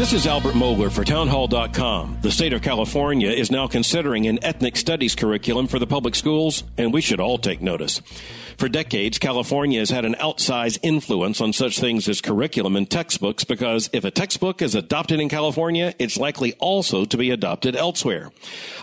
This is Albert Mohler for Townhall.com. The state of California is now considering an ethnic studies curriculum for the public schools, and we should all take notice. For decades, California has had an outsized influence on such things as curriculum and textbooks because if a textbook is adopted in California, it's likely also to be adopted elsewhere.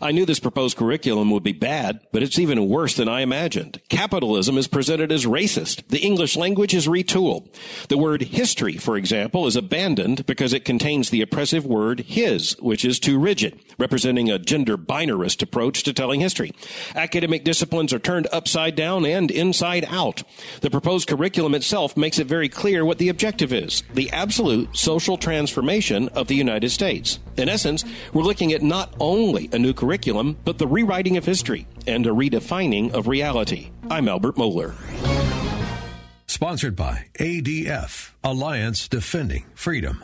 I knew this proposed curriculum would be bad, but it's even worse than I imagined. Capitalism is presented as racist. The English language is retooled. The word history, for example, is abandoned because it contains the oppressive word his, which is too rigid, representing a gender binarist approach to telling history. Academic disciplines are turned upside down and inside out. The proposed curriculum itself makes it very clear what the objective is the absolute social transformation of the United States. In essence, we're looking at not only a new curriculum, but the rewriting of history and a redefining of reality. I'm Albert Mohler. Sponsored by ADF, Alliance Defending Freedom.